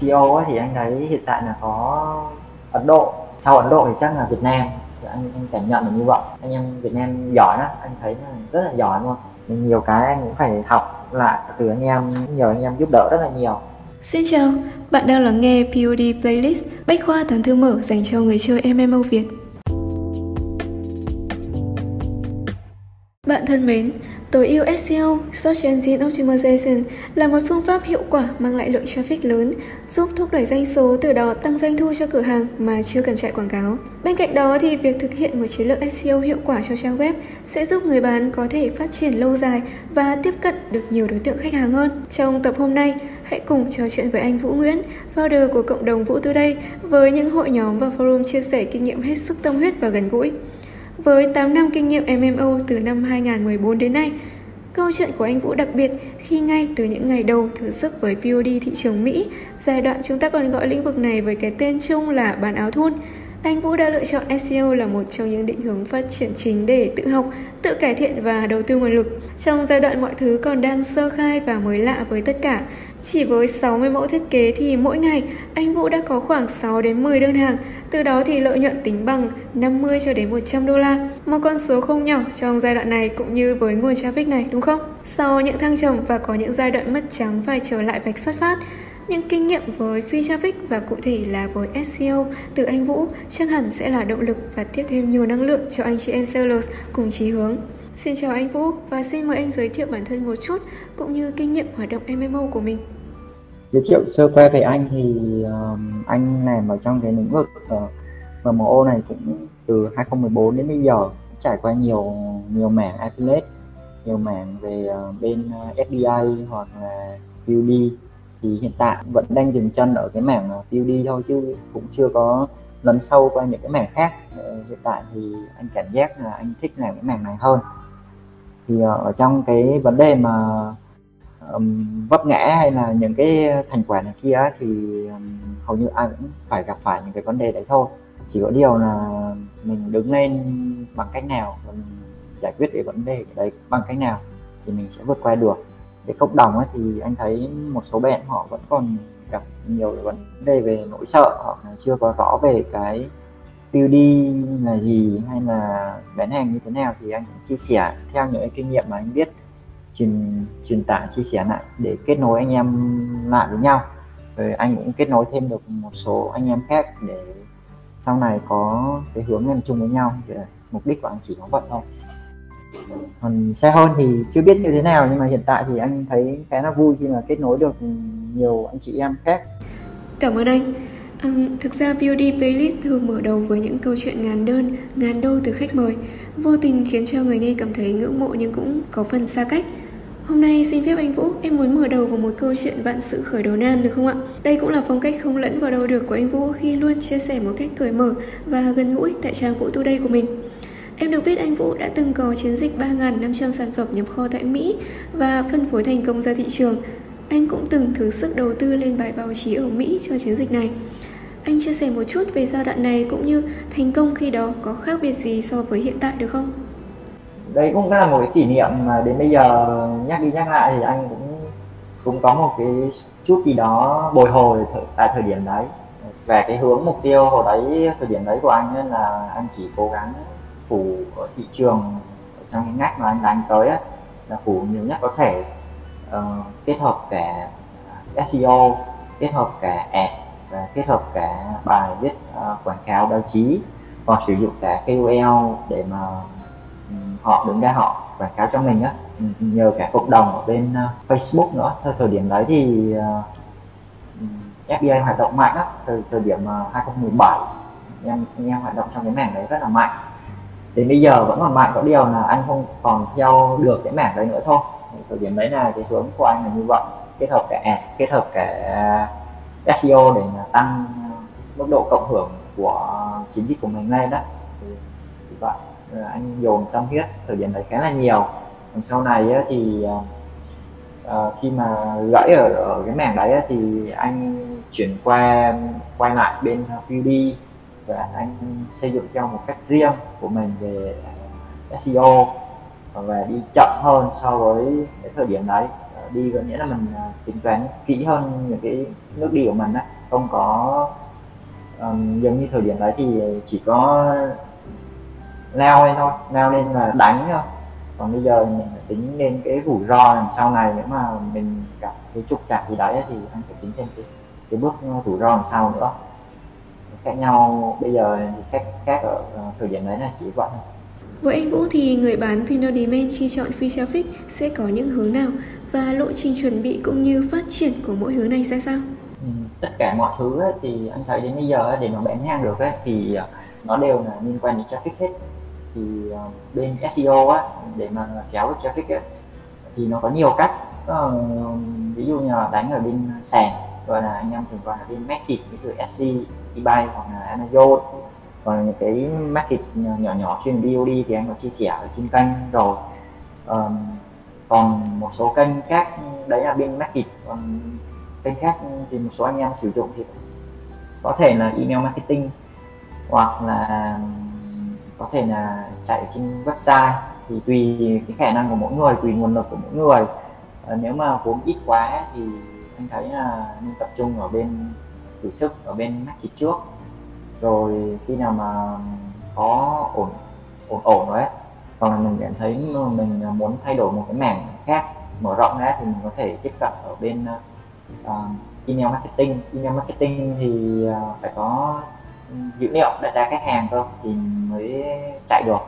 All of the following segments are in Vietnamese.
SEO ấy, thì anh thấy hiện tại là có Ấn Độ. Sau Ấn Độ thì chắc là Việt Nam. Thì anh, anh cảm nhận được như vậy. Anh em Việt Nam giỏi đó anh thấy là rất là giỏi luôn. Nhiều cái anh cũng phải học lại từ anh em nhờ anh em giúp đỡ rất là nhiều. Xin chào, bạn đang lắng nghe POD Playlist Bách khoa toàn thư mở dành cho người chơi MMO Việt. Bạn thân mến, tối ưu SEO, Search Engine Optimization là một phương pháp hiệu quả mang lại lượng traffic lớn, giúp thúc đẩy doanh số từ đó tăng doanh thu cho cửa hàng mà chưa cần chạy quảng cáo. Bên cạnh đó thì việc thực hiện một chiến lược SEO hiệu quả cho trang web sẽ giúp người bán có thể phát triển lâu dài và tiếp cận được nhiều đối tượng khách hàng hơn. Trong tập hôm nay, hãy cùng trò chuyện với anh Vũ Nguyễn, founder của cộng đồng Vũ Today với những hội nhóm và forum chia sẻ kinh nghiệm hết sức tâm huyết và gần gũi. Với 8 năm kinh nghiệm MMO từ năm 2014 đến nay, câu chuyện của anh Vũ đặc biệt khi ngay từ những ngày đầu thử sức với POD thị trường Mỹ, giai đoạn chúng ta còn gọi lĩnh vực này với cái tên chung là bán áo thun, anh Vũ đã lựa chọn SEO là một trong những định hướng phát triển chính để tự học, tự cải thiện và đầu tư nguồn lực. Trong giai đoạn mọi thứ còn đang sơ khai và mới lạ với tất cả, chỉ với 60 mẫu thiết kế thì mỗi ngày anh Vũ đã có khoảng 6 đến 10 đơn hàng, từ đó thì lợi nhuận tính bằng 50 cho đến 100 đô la, một con số không nhỏ trong giai đoạn này cũng như với nguồn traffic này đúng không? Sau những thăng trầm và có những giai đoạn mất trắng phải trở lại vạch xuất phát, những kinh nghiệm với free traffic và cụ thể là với SEO từ anh Vũ chắc hẳn sẽ là động lực và tiếp thêm nhiều năng lượng cho anh chị em sellers cùng chí hướng. Xin chào anh Vũ và xin mời anh giới thiệu bản thân một chút cũng như kinh nghiệm hoạt động MMO của mình. Giới thiệu sơ qua về anh thì uh, anh làm ở trong cái lĩnh vực ờ, uh, MMO này cũng từ 2014 đến bây giờ trải qua nhiều nhiều mảng affiliate, nhiều mảng về uh, bên uh, hoặc là PUB thì hiện tại vẫn đang dừng chân ở cái mảng PUD thôi chứ cũng chưa có lấn sâu qua những cái mảng khác. Hiện tại thì anh cảm giác là anh thích làm cái mảng này hơn thì ờ, ở trong cái vấn đề mà um, vấp ngã hay là những cái thành quả này kia thì um, hầu như ai cũng phải gặp phải những cái vấn đề đấy thôi. Chỉ có điều là mình đứng lên bằng cách nào và mình giải quyết cái vấn đề đấy bằng cách nào thì mình sẽ vượt qua được. Cái cộng đồng ấy thì anh thấy một số bạn họ vẫn còn gặp nhiều vấn đề về nỗi sợ họ chưa có rõ về cái tiêu đi là gì hay là bán hàng như thế nào thì anh chia sẻ theo những cái kinh nghiệm mà anh biết. Truyền truyền tải, chia sẻ lại để kết nối anh em lại với nhau. Rồi anh cũng kết nối thêm được một số anh em khác để sau này có cái hướng làm chung với nhau mục đích của anh chỉ có vậy thôi. Còn xe hơn thì chưa biết như thế nào nhưng mà hiện tại thì anh thấy khá là vui khi mà kết nối được nhiều anh chị em khác. Cảm ơn anh. Um, thực ra VOD Playlist thường mở đầu với những câu chuyện ngàn đơn, ngàn đô từ khách mời Vô tình khiến cho người nghe cảm thấy ngưỡng mộ nhưng cũng có phần xa cách Hôm nay xin phép anh Vũ, em muốn mở đầu bằng một câu chuyện vạn sự khởi đầu nan được không ạ? Đây cũng là phong cách không lẫn vào đâu được của anh Vũ khi luôn chia sẻ một cách cởi mở và gần gũi tại trang Vũ Today của mình Em được biết anh Vũ đã từng có chiến dịch 3.500 sản phẩm nhập kho tại Mỹ và phân phối thành công ra thị trường. Anh cũng từng thử sức đầu tư lên bài báo chí ở Mỹ cho chiến dịch này. Anh chia sẻ một chút về giai đoạn này cũng như thành công khi đó có khác biệt gì so với hiện tại được không? Đây cũng là một cái kỷ niệm mà đến bây giờ nhắc đi nhắc lại thì anh cũng cũng có một cái chút gì đó bồi hồi tại thời điểm đấy về cái hướng mục tiêu hồi đấy thời điểm đấy của anh nên là anh chỉ cố gắng phủ ở thị trường ở trong cái ngách mà anh đánh tới ấy, là phủ nhiều nhất có thể uh, kết hợp cả SEO kết hợp cả ad và kết hợp cả bài viết uh, quảng cáo báo chí hoặc sử dụng cả KOL để mà um, họ đứng ra họ quảng cáo cho mình á. Nhờ cả cộng đồng ở bên uh, Facebook nữa. Thời thời điểm đấy thì uh, hoạt động mạnh á. Thời thời điểm uh, 2017 em em hoạt động trong cái mảng đấy rất là mạnh. Đến bây giờ vẫn còn mạnh có điều là anh không còn theo được cái mảng đấy nữa thôi. Thời điểm đấy là cái hướng của anh là như vậy. Kết hợp cả ad kết hợp cả SEO để mà tăng ờ, mức độ cộng hưởng của chiến dịch của mình lên đó. Thì, vậy ờ, anh dồn tâm huyết thời điểm đấy khá là nhiều. Còn sau này thì uh, khi mà gãy ở, ở cái mảng đấy thì anh chuyển qua quay lại bên PUD và anh xây dựng cho một cách riêng của mình về SEO và đi chậm hơn so với cái thời điểm đấy đi có nghĩa là mình à, tính toán kỹ hơn những cái nước đi của mình á. Không có um, giống như thời điểm đấy thì chỉ có leo lên thôi leo lên là đánh thôi. Còn bây giờ mình phải tính lên cái rủi ro đằng sau này nếu mà mình gặp cái trục trặc gì đấy thì anh phải tính thêm cái, cái bước rủi ro đằng sau nữa. Khác nhau bây giờ thì khác khác ở ờ, thời điểm đấy là chỉ vậy thôi với anh Vũ thì người bán Pino Demand khi chọn Free Traffic sẽ có những hướng nào? Và lộ trình chuẩn bị cũng như phát triển của mỗi hướng này ra sao? Ừ, tất cả mọi thứ ấy, thì anh thấy đến bây giờ ấy, để mà bán hàng được ấy, thì ờ, nó đều là liên quan đến traffic hết. Thì ờ, bên SEO á để mà kéo được traffic ấy, thì nó có nhiều cách. Ờ, ví dụ như là đánh ở bên sàn gọi là anh em thường gọi là bên market ví dụ SC, eBay hoặc là Amazon còn những cái market nhỏ nhỏ chuyên BOD thì anh đã chia sẻ ở trên kênh rồi. Um, còn một số kênh khác đấy là bên market còn kênh khác thì một số anh em sử dụng thì có thể là email marketing hoặc là có thể là chạy trên website. Thì tùy cái khả năng của mỗi người tùy nguồn lực của mỗi người. À, nếu mà vốn ít quá thì anh thấy là nên tập trung ở bên thử sức ở bên market trước rồi khi nào mà có ổn ổn ổn rồi ấy còn là mình cảm thấy mình muốn thay đổi một cái mảng khác mở rộng ra thì mình có thể tiếp cận ở bên uh, email marketing. Email marketing thì uh, phải có dữ liệu data khách hàng cơ thì mới chạy được.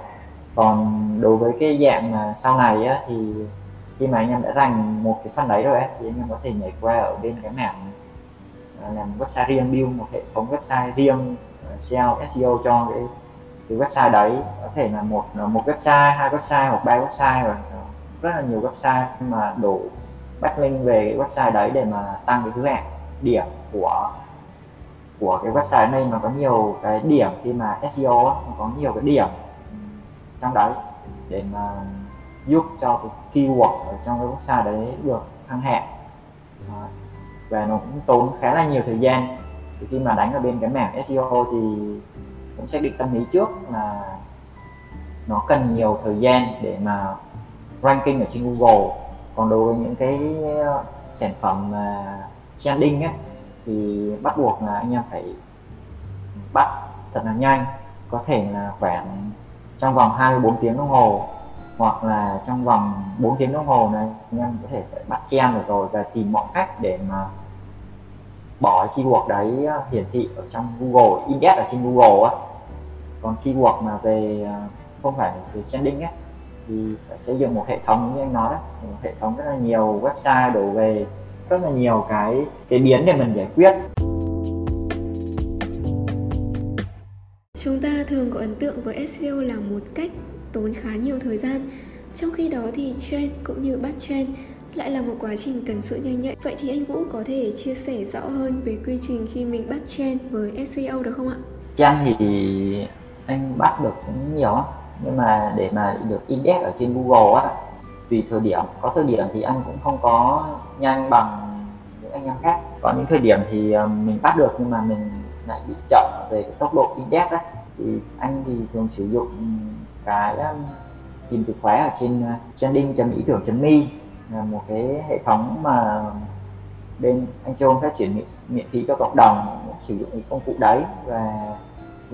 Còn đối với cái dạng mà sau này á, thì khi mà anh em đã dành một cái phần đấy rồi ấy, thì anh em có thể nhảy qua ở bên cái mảng làm website riêng build một hệ thống website riêng SEO SEO cho cái cái website đấy. Có thể là một một website, hai website hoặc ba website và rất là nhiều website. Mà đổ backlink về cái website đấy để mà tăng cái thứ hạng điểm của của cái website này. Nó có nhiều cái điểm khi mà SEO nó có nhiều cái điểm trong đấy để mà giúp cho cái keyword ở trong cái website đấy được thăng hạng và nó cũng tốn khá là nhiều thời gian thì khi mà đánh ở bên cái mảng SEO thì cũng xác định tâm lý trước là nó cần nhiều thời gian để mà ranking ở trên Google. Còn đối với những cái ờ, sản phẩm mà trending ấy, thì bắt buộc là anh em phải bắt thật là nhanh. Có thể là khoảng trong vòng 24 tiếng đồng hồ hoặc là trong vòng 4 tiếng đồng hồ này anh em có thể phải bắt chen được rồi và tìm mọi cách để mà bỏ keyword đấy ờ, hiển thị ở trong Google index ở trên Google á. Còn keyword mà về ờ, không phải về trending á, thì phải xây dựng một hệ thống như anh nói đó, một hệ thống rất là nhiều website đổ về, rất là nhiều cái cái biến để mình giải quyết. Chúng ta thường có ấn tượng với SEO là một cách tốn khá nhiều thời gian. Trong khi đó thì trend cũng như bắt trend lại là một quá trình cần sự nhanh nhạy. Vậy thì anh Vũ có thể chia sẻ rõ hơn về quy trình khi mình bắt trend với SEO được không ạ? Trang thì anh bắt được cũng nhiều nhưng mà để mà được index ở trên Google á, tùy thời điểm. Có thời điểm thì anh cũng không có nhanh bằng những anh em khác. Có những thời điểm thì ờ, mình bắt được nhưng mà mình lại bị chậm về cái tốc độ index á. Thì anh thì thường sử dụng cái tìm từ khóa ở trên ờ, trending ý tưởng me là một cái hệ thống mà bên anh Châu phát triển miễn, miễn phí cho cộng đồng sử dụng cái công cụ đấy và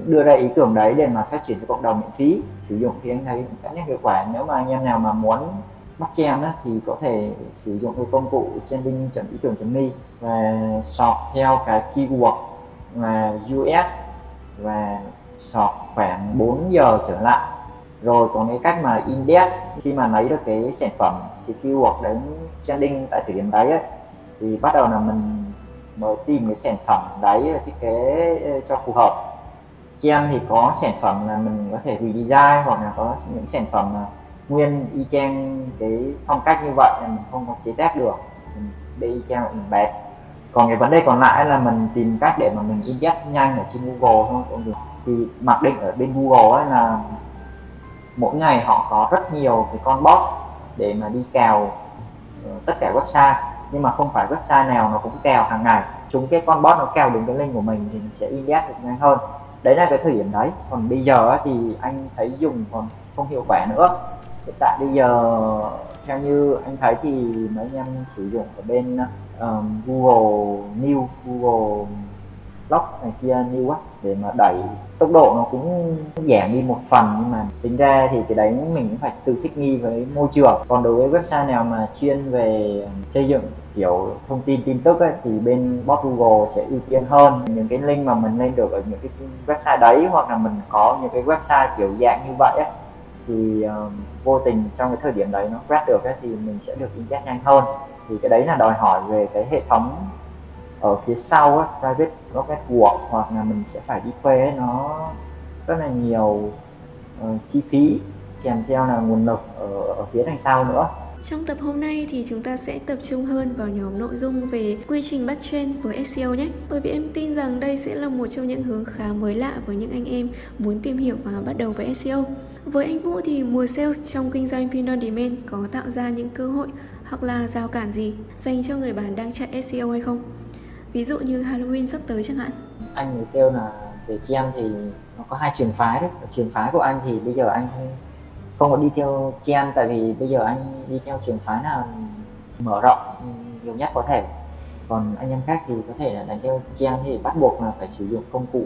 đưa ra ý tưởng đấy để mà phát triển cho cộng đồng miễn phí sử dụng thì anh thấy khá là hiệu quả. Nếu mà anh em nào mà muốn bắt chen á, thì có thể sử dụng cái công cụ trending chuẩn ý tưởng me và sọt theo cái keyword là US và sọt khoảng 4 giờ trở lại rồi còn cái cách mà index khi mà lấy được cái sản phẩm thì keyword đến trending tại thời điểm đấy ấy, thì bắt đầu là mình mới tìm cái sản phẩm đấy thiết kế ờ, cho phù hợp. Trend thì có sản phẩm là mình có thể redesign hoặc là có những sản phẩm là nguyên y chang cái phong cách như vậy là mình không có chế tác được mình đi y chang mình bẹt còn cái vấn đề còn lại là mình tìm cách để mà mình index nhanh ở trên Google thôi thì mặc định ở bên Google ấy là mỗi ngày họ có rất nhiều cái con bot để mà đi cào ờ, tất cả website. Nhưng mà không phải website nào nó cũng cào hàng ngày. Chúng cái con bot nó cào đúng cái link của mình thì mình sẽ index được nhanh hơn. Đấy là cái thời điểm đấy. Còn bây giờ thì anh thấy dùng còn không hiệu quả nữa. Hiện tại bây giờ theo như anh thấy thì mấy anh em sử dụng ở bên um, Google News, Google Log này kia New quá để mà đẩy tốc độ nó cũng giảm đi một phần nhưng mà tính ra thì cái đấy mình cũng phải tự thích nghi với môi trường. Còn đối với website nào mà chuyên về xây dựng kiểu thông tin tin tức ấy, thì bên bot Google sẽ ưu tiên hơn. Những cái link mà mình lên được ở những cái website đấy hoặc là mình có những cái website kiểu dạng như vậy ấy, thì uh, vô tình trong cái thời điểm đấy nó quét được ấy, thì mình sẽ được index nhanh hơn. Thì cái đấy là đòi hỏi về cái hệ thống ở phía sau á, private network hoặc là mình sẽ phải đi thuê nó rất là nhiều uh, chi phí kèm theo là nguồn lực ở, ở phía đằng sau nữa trong tập hôm nay thì chúng ta sẽ tập trung hơn vào nhóm nội dung về quy trình bắt trend với SEO nhé. Bởi vì em tin rằng đây sẽ là một trong những hướng khá mới lạ với những anh em muốn tìm hiểu và bắt đầu với SEO. Với anh Vũ thì mùa sale trong kinh doanh Pin on Demand có tạo ra những cơ hội hoặc là rào cản gì dành cho người bán đang chạy SEO hay không? Ví dụ như Halloween sắp tới chẳng hạn. Anh mới kêu là về chi thì nó có hai trường phái đấy. Trường phái của anh thì bây giờ anh không không có đi theo chen tại vì bây giờ anh đi theo trường phái là mở rộng nhiều nhất có thể còn anh em khác thì có thể là đánh theo chen thì bắt buộc là phải sử dụng công cụ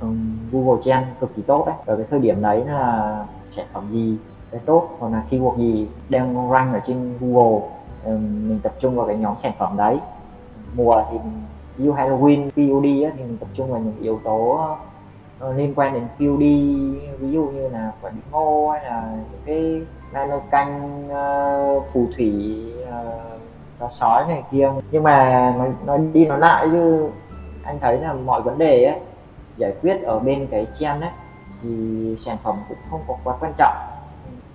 ờ, Google Chen cực kỳ tốt đấy ở cái thời điểm đấy là sản phẩm gì cái tốt hoặc là keyword gì đang rank ở trên Google um, mình tập trung vào cái nhóm sản phẩm đấy mùa thì ví dụ Halloween POD á, thì mình tập trung vào những yếu tố ờ, liên quan đến QD ví dụ như là quả đĩ ngô hay là những cái nano canh uh, phù thủy uh, sói này kia. Nhưng mà nó, nó đi nó lại chứ anh thấy là mọi vấn đề ấy, giải quyết ở bên cái chen ấy thì sản phẩm cũng không có quá quan trọng.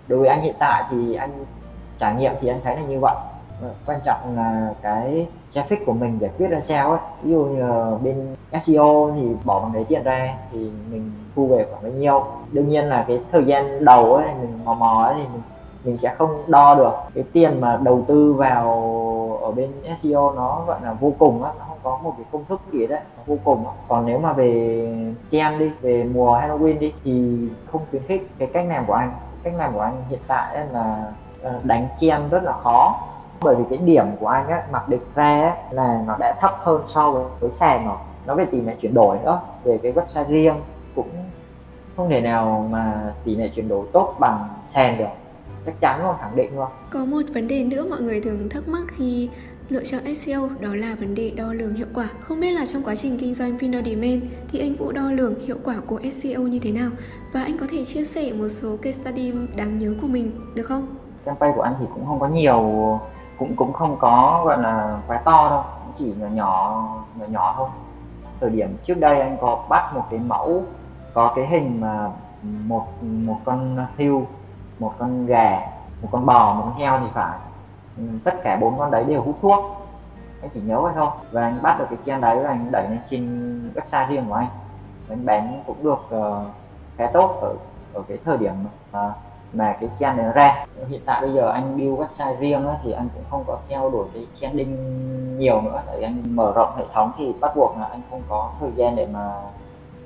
Đối với anh hiện tại thì anh trải nghiệm thì anh thấy là như vậy quan trọng là cái traffic của mình giải quyết ra sao ấy. Ví dụ như ờ, bên SEO thì bỏ bằng đấy tiền ra thì mình thu về khoảng bao nhiêu. Đương nhiên là cái thời gian đầu ấy, mình mò mò ấy thì mình mình sẽ không đo được. Cái tiền mà đầu tư vào ở bên SEO nó, gọi là, vô cùng á, nó không có một cái công thức gì đấy, nó vô cùng á. còn nếu mà về trend đi, về mùa Halloween đi, thì không khuyến khích cái cách làm của anh. Cách làm của anh hiện tại là ờ, đánh chen rất là khó bởi vì cái điểm của anh á mặc định ra á, là nó đã thấp hơn so với, với sàn rồi nó về tỷ lệ chuyển đổi nữa. Về cái website riêng cũng không thể nào mà tỷ lệ chuyển đổi tốt bằng sàn được. Chắc chắn luôn khẳng định luôn. Có một vấn đề nữa mọi người thường thắc mắc khi lựa chọn SEO đó là vấn đề đo lường hiệu quả. Không biết là trong quá trình kinh doanh Pin Demand thì anh Vũ đo lường hiệu quả của SEO như thế nào? Và anh có thể chia sẻ một số case study đáng nhớ của mình được không? Campaign của anh thì cũng không có nhiều cũng cũng không có gọi là quá to đâu chỉ nhỏ nhỏ nhỏ nhỏ thôi. Thời điểm trước đây anh có bắt một cái mẫu có cái hình mà một một con hươu một con gà một con bò một con heo thì phải. Ừ, tất cả bốn con đấy đều hút thuốc. Anh chỉ nhớ vậy thôi. Và anh bắt được cái trend đấy và anh đẩy lên trên website riêng của anh. Anh bán cũng được uh, khá tốt ở ở cái thời điểm uh, mà cái channel này ra. Hiện tại bây giờ anh build website riêng á, thì anh cũng không có theo đuổi cái trending nhiều nữa. Tại anh mở rộng hệ thống thì bắt buộc là anh không có thời gian để mà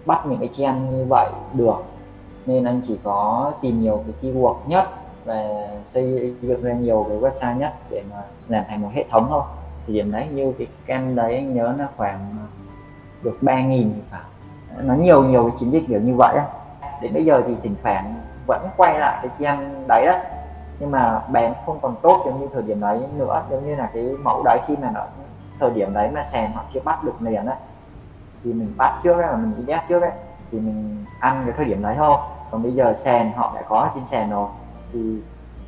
bắt những cái trend như vậy được. Nên anh chỉ có tìm nhiều cái keyword nhất và xây dựng ra nhiều cái website nhất để mà làm thành một hệ thống thôi. Thì điểm đấy như cái cam đấy anh nhớ là khoảng à, được ba nghìn thì phải. Nó nhiều nhiều cái chiến dịch kiểu như vậy á. Đến bây giờ thì thỉnh thoảng vẫn quay lại cái trang đấy đó nhưng mà bán không còn tốt giống như thời điểm đấy nữa giống như là cái mẫu đấy khi mà nó thời điểm đấy mà sàn họ chưa bắt được liền đấy thì mình bắt trước là mình đi trước đấy thì mình ăn cái thời điểm đấy thôi. Còn bây giờ sàn họ đã có trên sàn rồi thì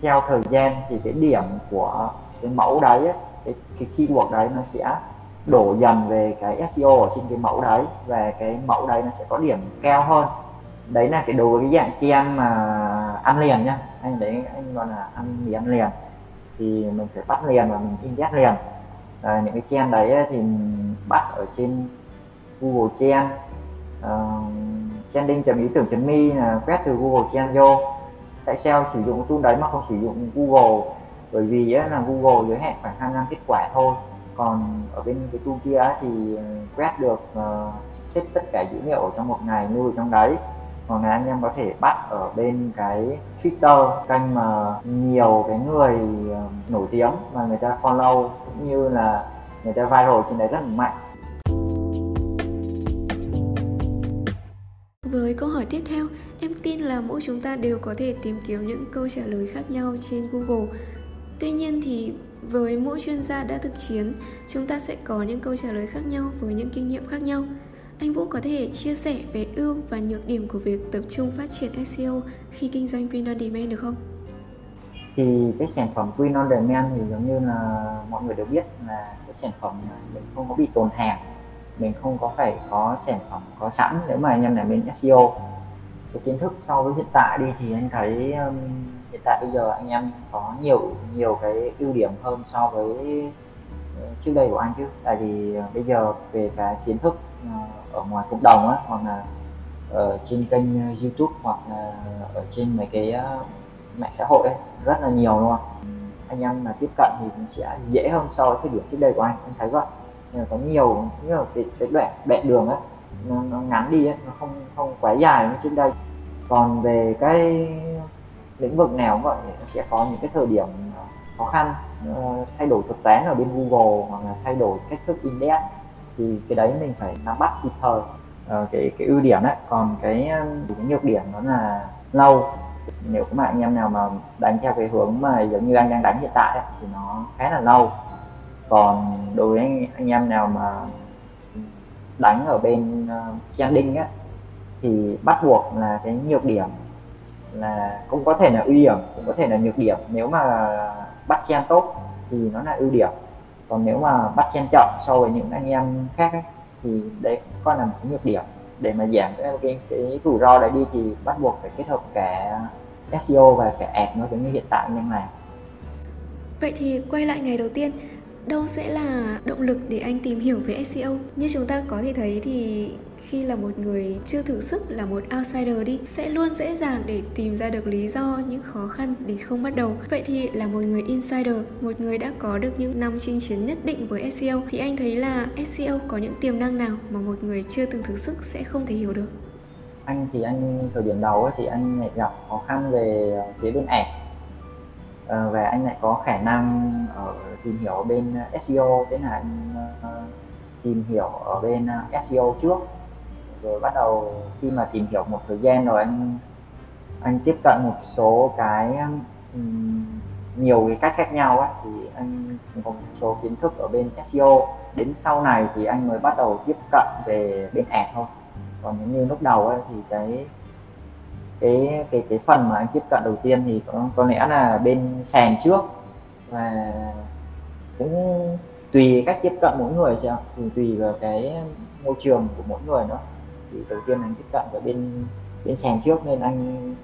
theo thời gian thì cái điểm của cái mẫu đấy ấy, cái, cái keyword đấy nó sẽ đổ dần về cái SEO ở trên cái mẫu đấy và cái mẫu đấy nó sẽ có điểm cao hơn đấy là cái đối với cái dạng chen mà ăn liền nhá. Anh đấy anh gọi là ăn mì ăn liền. Thì mình phải bắt liền và mình ingest liền. À, những cái chen đấy thì bắt ở trên Google Chen uh, ờ, trending ý tưởng me là quét từ Google Chen vô. Tại sao sử dụng tool đấy mà không sử dụng Google? Bởi vì là Google giới hạn khoảng 25 kết quả thôi. Còn ở bên cái tool kia thì quét được uh, hết tất cả dữ liệu trong một ngày nuôi trong đấy hoặc là anh em có thể bắt ở bên cái Twitter kênh mà nhiều cái người ờ, nổi tiếng mà người ta follow cũng như là người ta viral trên đấy rất là mạnh Với câu hỏi tiếp theo, em tin là mỗi chúng ta đều có thể tìm kiếm những câu trả lời khác nhau trên Google. Tuy nhiên thì với mỗi chuyên gia đã thực chiến, chúng ta sẽ có những câu trả lời khác nhau với những kinh nghiệm khác nhau. Anh Vũ có thể chia sẻ về ưu và nhược điểm của việc tập trung phát triển SEO khi kinh doanh Win on Demand được không? Thì cái sản phẩm Win on Demand thì giống như là mọi người đều biết là cái sản phẩm mình không có bị tồn hàng mình không có phải có sản phẩm có sẵn nếu mà anh em làm bên SEO cái kiến thức so với hiện tại đi thì anh thấy um, hiện tại bây giờ anh em có nhiều nhiều cái ưu điểm hơn so với uh, trước đây của anh chứ tại vì uh, bây giờ về cái kiến thức ở ngoài cộng đồng á hoặc là ở trên kênh ờ, YouTube hoặc là ở trên mấy cái ờ, mạng xã hội ấy, rất là nhiều luôn. Anh em mà tiếp cận thì cũng sẽ dễ hơn so với cái điểm trước đây của anh anh thấy vậy. Có nhiều nhiều cái, cái đoạn đoạn đường ấy nó, nó ngắn đi ấy, nó không không quá dài như trước đây. Còn về cái lĩnh vực nào vậy nó sẽ có những cái thời điểm ờ, khó khăn thay đổi thuật toán ở bên Google hoặc là thay đổi cách thức index thì cái đấy mình phải nắm bắt kịp thời. Uh, cái cái ưu điểm đấy còn cái, ờ, cái nhược điểm đó là lâu. Nếu mà anh em nào mà đánh theo cái hướng mà giống như anh đang đánh hiện tại ấy, thì nó khá là lâu. Còn đối với anh, anh em nào mà đánh ở bên uh, ờ, á thì bắt buộc là cái nhược điểm là cũng có thể là ưu điểm cũng có thể là nhược điểm. Nếu mà bắt chen tốt thì nó là ưu điểm còn nếu mà bắt chen chọn so với những anh em khác ấy, thì đấy coi là một cái nhược điểm. Để mà giảm cái cái, cái rủi ro đấy đi thì bắt buộc phải kết hợp cả SEO và cả ad nó giống như hiện tại anh đang làm Vậy thì quay lại ngày đầu tiên đâu sẽ là động lực để anh tìm hiểu về SEO như chúng ta có thể thấy thì khi là một người chưa thử sức, là một outsider đi, sẽ luôn dễ dàng để tìm ra được lý do, những khó khăn để không bắt đầu. Vậy thì là một người insider, một người đã có được những năm chinh chiến nhất định với SEO thì anh thấy là SEO có những tiềm năng nào mà một người chưa từng thử sức sẽ không thể hiểu được? Anh thì anh thời điểm đầu thì anh gặp khó khăn về ờ, phía bên ảnh uh, và anh lại có khả năng ở tìm hiểu ở bên ờ, SEO thế là anh uh, tìm hiểu ở bên SEO trước. Rồi bắt đầu khi mà tìm hiểu một thời gian rồi anh anh tiếp cận một số cái um, nhiều cái cách khác nhau ấy, thì anh có một số kiến thức ở bên SEO đến sau này thì anh mới bắt đầu tiếp cận về bên ad thôi. Còn nếu như lúc đầu ấy, thì cái cái cái cái phần mà anh tiếp cận đầu tiên thì có, có lẽ là bên sàn trước. Và cũng tùy cách tiếp cận mỗi người chứ thì tùy vào cái môi trường của mỗi người nữa. Thì đầu tiên anh tiếp cận ở bên bên sàn trước nên anh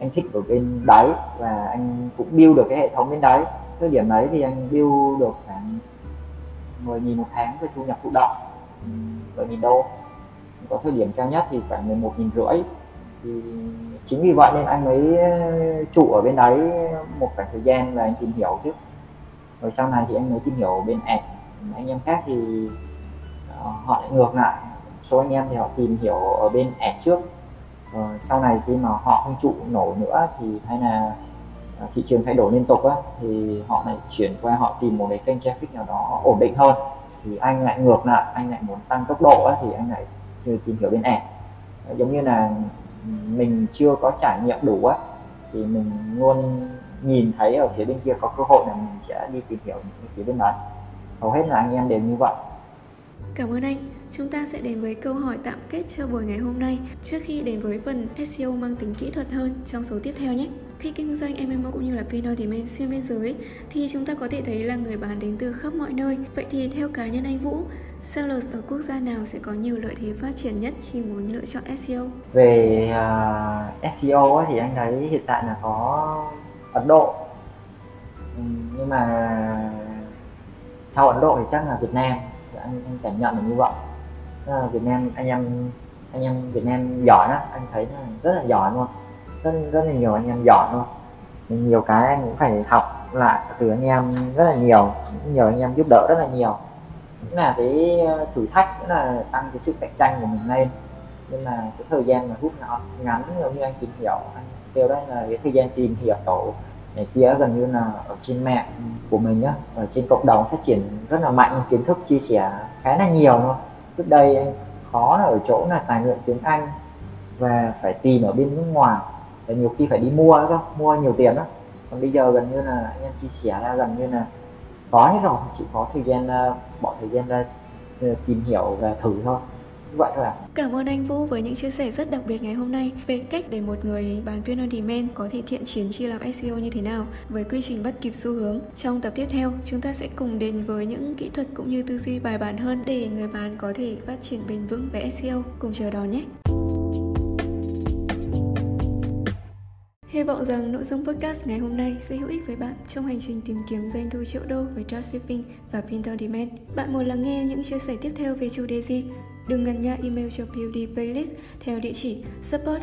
anh thích ở bên đáy và anh cũng build được cái hệ thống bên đáy cái điểm đấy thì anh build được khoảng 10 nghìn một tháng về thu nhập thụ động 10 nghìn đô. Có thời điểm cao nhất thì khoảng 11 nghìn rưỡi thì chính vì vậy nên anh mới ờ, trụ ở bên đấy một khoảng thời gian và anh tìm hiểu chứ. Rồi sau này thì anh mới tìm hiểu bên ảnh. Anh em khác thì ờ, họ lại ngược lại. Số anh em thì họ tìm hiểu ở bên ảnh trước. Rồi sau này khi mà họ không trụ nổi nữa thì hay là ờ, thị trường thay đổi liên tục á thì họ lại chuyển qua họ tìm một cái kênh traffic nào đó ổn định hơn. Thì anh lại ngược lại anh lại muốn tăng tốc độ á, thì anh lại tìm hiểu bên ảnh. Giống như là mình chưa có trải nghiệm đủ á thì mình luôn nhìn thấy ở phía bên kia có cơ hội là mình sẽ đi tìm hiểu những phía bên đó hầu hết là anh em đều như vậy Cảm ơn anh. Chúng ta sẽ đến với câu hỏi tạm kết cho buổi ngày hôm nay trước khi đến với phần SEO mang tính kỹ thuật hơn trong số tiếp theo nhé. Khi kinh doanh MMO cũng như là Pin Demand xuyên biên giới thì chúng ta có thể thấy là người bán đến từ khắp mọi nơi. Vậy thì theo cá nhân anh Vũ, sellers ở quốc gia nào sẽ có nhiều lợi thế phát triển nhất khi muốn lựa chọn SEO? Về à, uh, SEO ấy, thì anh thấy hiện tại là có Ấn Độ. Ừ, nhưng mà sau Ấn Độ thì chắc là Việt Nam. Anh, anh cảm nhận được như vậy. Là Việt Nam anh em anh em Việt Nam giỏi lắm, anh thấy là rất là giỏi luôn. Rất rất là nhiều anh em giỏi luôn. Nhiều cái anh cũng phải học lại từ anh em rất là nhiều. Nhiều anh em giúp đỡ rất là nhiều là cái ờ, thử thách cũng là tăng cái sự cạnh tranh của mình lên. Nhưng mà cái thời gian mà rút nó ngắn, giống như anh tìm hiểu, anh kêu đấy là cái thời gian tìm hiểu tổ này kia gần như là ở trên mạng của mình nhá ở trên cộng đồng phát triển rất là mạnh, kiến thức chia sẻ khá là nhiều thôi trước đây khó là ở chỗ là tài liệu tiếng Anh và phải tìm ở bên nước ngoài, và nhiều khi phải đi mua đó mua nhiều tiền đó còn bây giờ gần như là anh em chia sẻ ra, gần như là có hết rồi chỉ có thời gian ờ, bỏ thời gian ra ờ, tìm hiểu và thử thôi vậy thôi ạ. Cảm ơn anh Vũ với những chia sẻ rất đặc biệt ngày hôm nay về cách để một người bán viên on Demand có thể thiện chiến khi làm SEO như thế nào với quy trình bắt kịp xu hướng. Trong tập tiếp theo, chúng ta sẽ cùng đến với những kỹ thuật cũng như tư duy bài bản hơn để người bán có thể phát triển bền vững về SEO. Cùng chờ đón nhé! Hy vọng rằng nội dung podcast ngày hôm nay sẽ hữu ích với bạn trong hành trình tìm kiếm doanh thu triệu đô với dropshipping và print on demand. Bạn muốn lắng nghe những chia sẻ tiếp theo về chủ đề gì? Đừng ngần ngại email cho POD Playlist theo địa chỉ support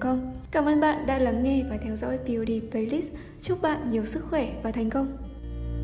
com Cảm ơn bạn đã lắng nghe và theo dõi POD Playlist. Chúc bạn nhiều sức khỏe và thành công!